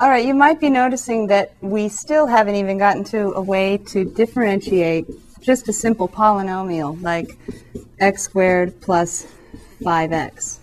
All right, you might be noticing that we still haven't even gotten to a way to differentiate just a simple polynomial like x squared plus 5x.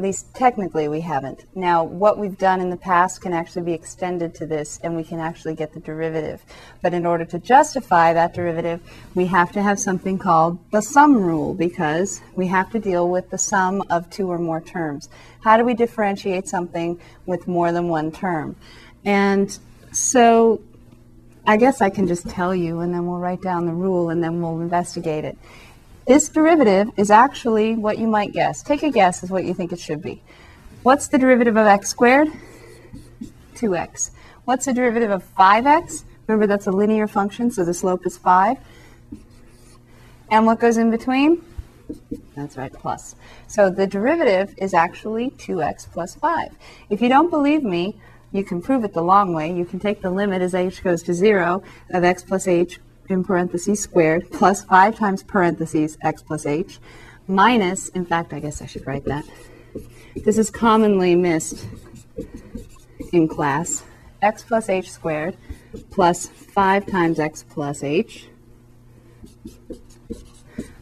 At least technically we haven't. Now, what we've done in the past can actually be extended to this and we can actually get the derivative. But in order to justify that derivative, we have to have something called the sum rule because we have to deal with the sum of two or more terms. How do we differentiate something with more than one term? And so I guess I can just tell you and then we'll write down the rule and then we'll investigate it. This derivative is actually what you might guess. Take a guess is what you think it should be. What's the derivative of x squared? 2x. What's the derivative of 5x? Remember that's a linear function, so the slope is 5. And what goes in between? That's right, plus. So the derivative is actually 2x plus 5. If you don't believe me, you can prove it the long way. You can take the limit as h goes to 0 of x plus h in parentheses squared plus 5 times parentheses x plus h minus, in fact, I guess I should write that. This is commonly missed in class. x plus h squared plus 5 times x plus h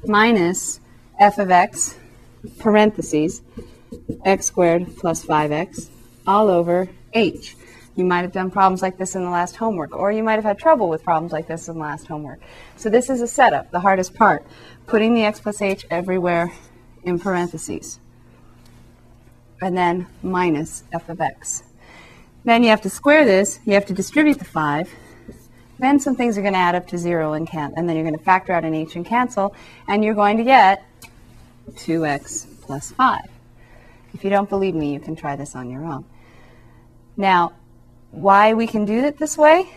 minus f of x parentheses x squared plus 5x all over h. You might have done problems like this in the last homework, or you might have had trouble with problems like this in the last homework. So this is a setup, the hardest part, putting the x plus h everywhere in parentheses. And then minus f of x. Then you have to square this, you have to distribute the 5. Then some things are going to add up to 0 and can and then you're going to factor out an h and cancel, and you're going to get 2x plus 5. If you don't believe me, you can try this on your own. Now, why we can do it this way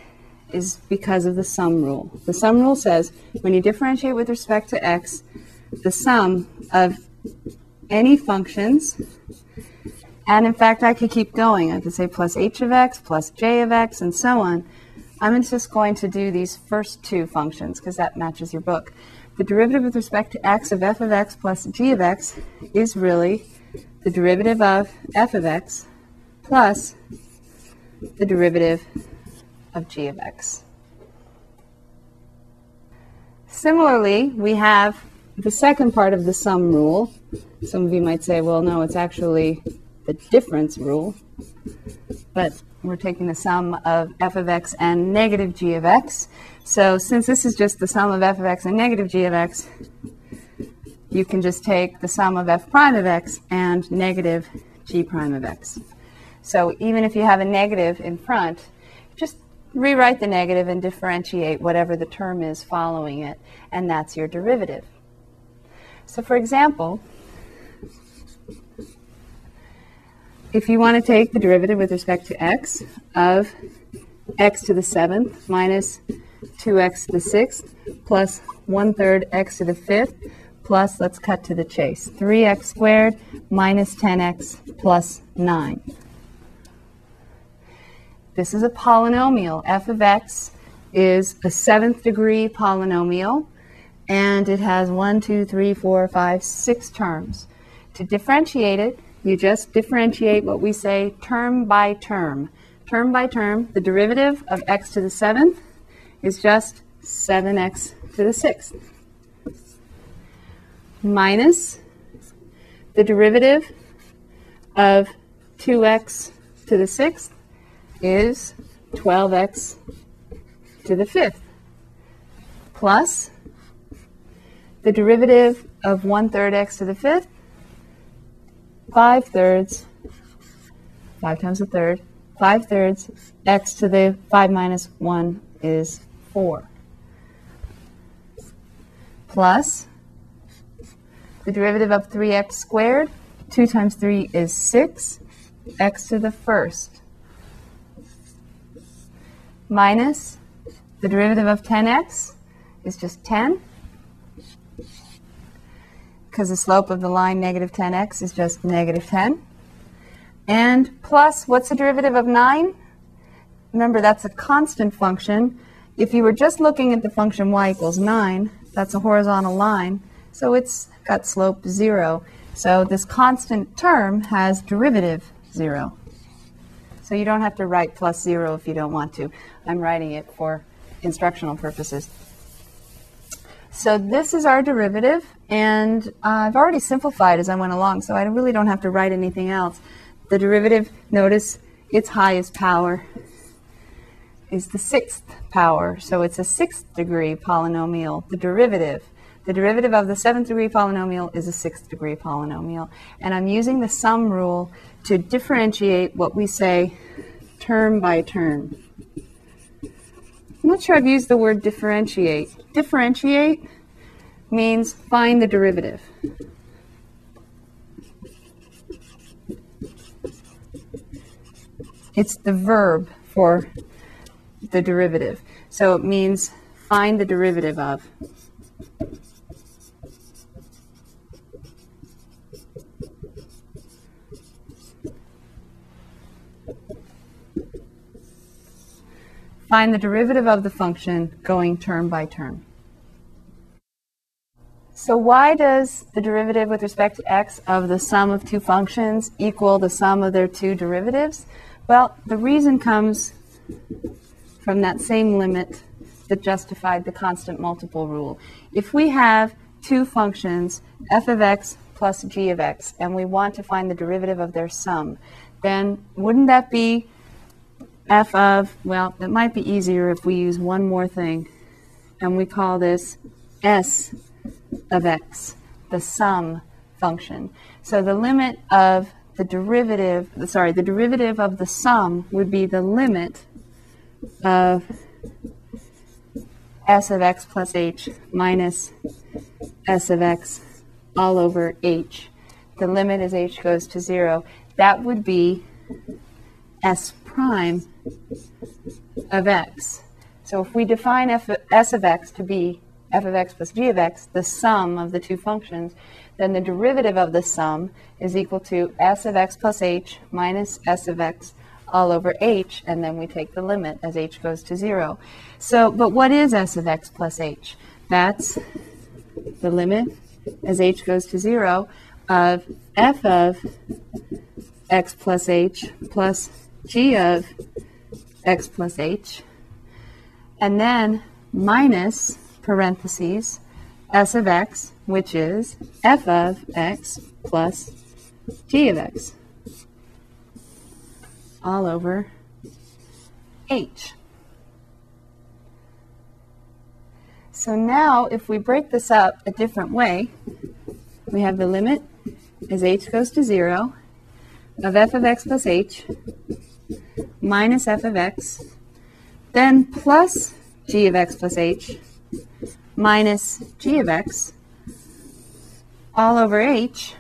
is because of the sum rule. The sum rule says when you differentiate with respect to x, the sum of any functions, and in fact I could keep going. I could say plus h of x, plus j of x, and so on. I'm just going to do these first two functions because that matches your book. The derivative with respect to x of f of x plus g of x is really the derivative of f of x plus the derivative of g of x. Similarly, we have the second part of the sum rule. Some of you might say, well, no, it's actually the difference rule. But we're taking the sum of f of x and negative g of x. So since this is just the sum of f of x and negative g of x, you can just take the sum of f prime of x and negative g prime of x. So even if you have a negative in front, just rewrite the negative and differentiate whatever the term is following it, and that's your derivative. So for example, if you want to take the derivative with respect to x of x to the seventh minus 2x to the sixth plus 1 third x to the fifth plus, let's cut to the chase, 3x squared minus 10x plus 9. This is a polynomial. f of x is a seventh degree polynomial, and it has one, two, three, four, five, six terms. To differentiate it, you just differentiate what we say term by term. Term by term, the derivative of x to the seventh is just 7x to the sixth minus the derivative of 2x to the sixth is 12x to the fifth plus the derivative of 1 third x to the fifth, 5 thirds, 5 times a third, 5 thirds, x to the 5 minus 1 is 4. Plus the derivative of 3x squared, 2 times 3 is 6, x to the first minus the derivative of 10x is just 10 because the slope of the line negative 10x is just negative 10. And plus, what's the derivative of 9? Remember, that's a constant function. If you were just looking at the function y equals 9, that's a horizontal line, so it's got slope 0. So this constant term has derivative 0. So you don't have to write plus zero if you don't want to. I'm writing it for instructional purposes. So this is our derivative, and uh, I've already simplified as I went along, so I really don't have to write anything else. The derivative, notice its highest power is the sixth power, so it's a sixth degree polynomial. The derivative, the derivative of the seventh degree polynomial is a sixth degree polynomial. And I'm using the sum rule to differentiate what we say term by term. I'm not sure I've used the word differentiate. Differentiate means find the derivative. It's the verb for the derivative. So it means find the derivative of. Find the derivative of the function going term by term. So why does the derivative with respect to x of the sum of two functions equal the sum of their two derivatives? Well, the reason comes from that same limit that justified the constant multiple rule. If we have two functions, f of x plus g of x, and we want to find the derivative of their sum, then wouldn't that be f of, well, it might be easier if we use one more thing, and we call this s of x, the sum function. So the limit of the derivative, sorry, the derivative of the sum would be the limit of s of x plus h minus s of x all over h. The limit as h goes to 0. That would be s prime of x. So if we define f, s of x to be f of x plus g of x, the sum of the two functions, then the derivative of the sum is equal to s of x plus h minus s of x all over h, and then we take the limit as h goes to 0. So, but what is s of x plus h? That's the limit as h goes to 0 of f of x plus h plus g of x plus h, and then minus parentheses s of x, which is f of x plus g of x all over h. So now if we break this up a different way, we have the limit as h goes to 0 of f of x plus h minus f of x, then plus g of x plus h minus g of x all over h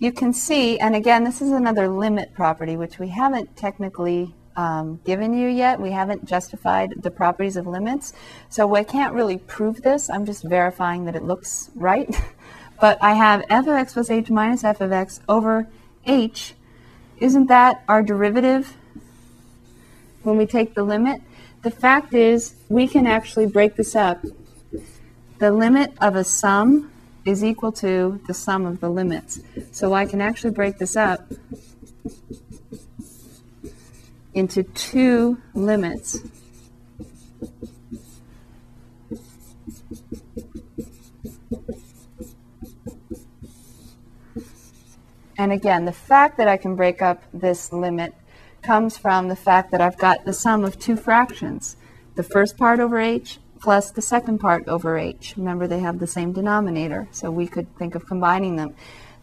you can see, and again, this is another limit property, which we haven't technically um, given you yet. We haven't justified the properties of limits. So I can't really prove this. I'm just verifying that it looks right. but I have f of x plus h minus f of x over h. Isn't that our derivative when we take the limit? The fact is, we can actually break this up. The limit of a sum is equal to the sum of the limits. So I can actually break this up into two limits. And again, the fact that I can break up this limit comes from the fact that I've got the sum of two fractions. The first part over h plus the second part over h. Remember, they have the same denominator, so we could think of combining them.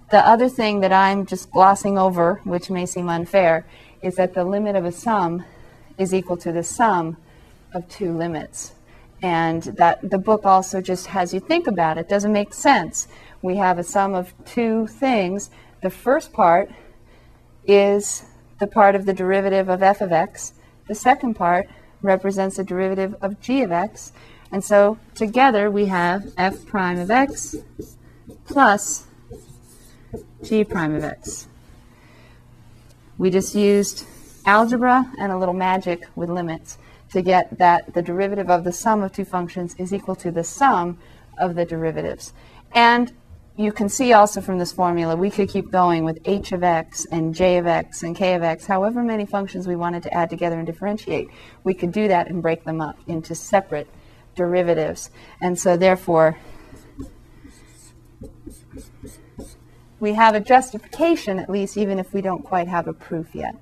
The other thing that I'm just glossing over, which may seem unfair, is that the limit of a sum is equal to the sum of two limits. And that the book also just has you think about it. Doesn't make sense. We have a sum of two things. The first part is the part of the derivative of f of x. The second part represents the derivative of g of x. And so together we have f prime of x plus g prime of x. We just used algebra and a little magic with limits to get that the derivative of the sum of two functions is equal to the sum of the derivatives. And you can see also from this formula, we could keep going with h of x and j of x and k of x, however many functions we wanted to add together and differentiate. We could do that and break them up into separate derivatives. And so therefore, we have a justification at least, even if we don't quite have a proof yet.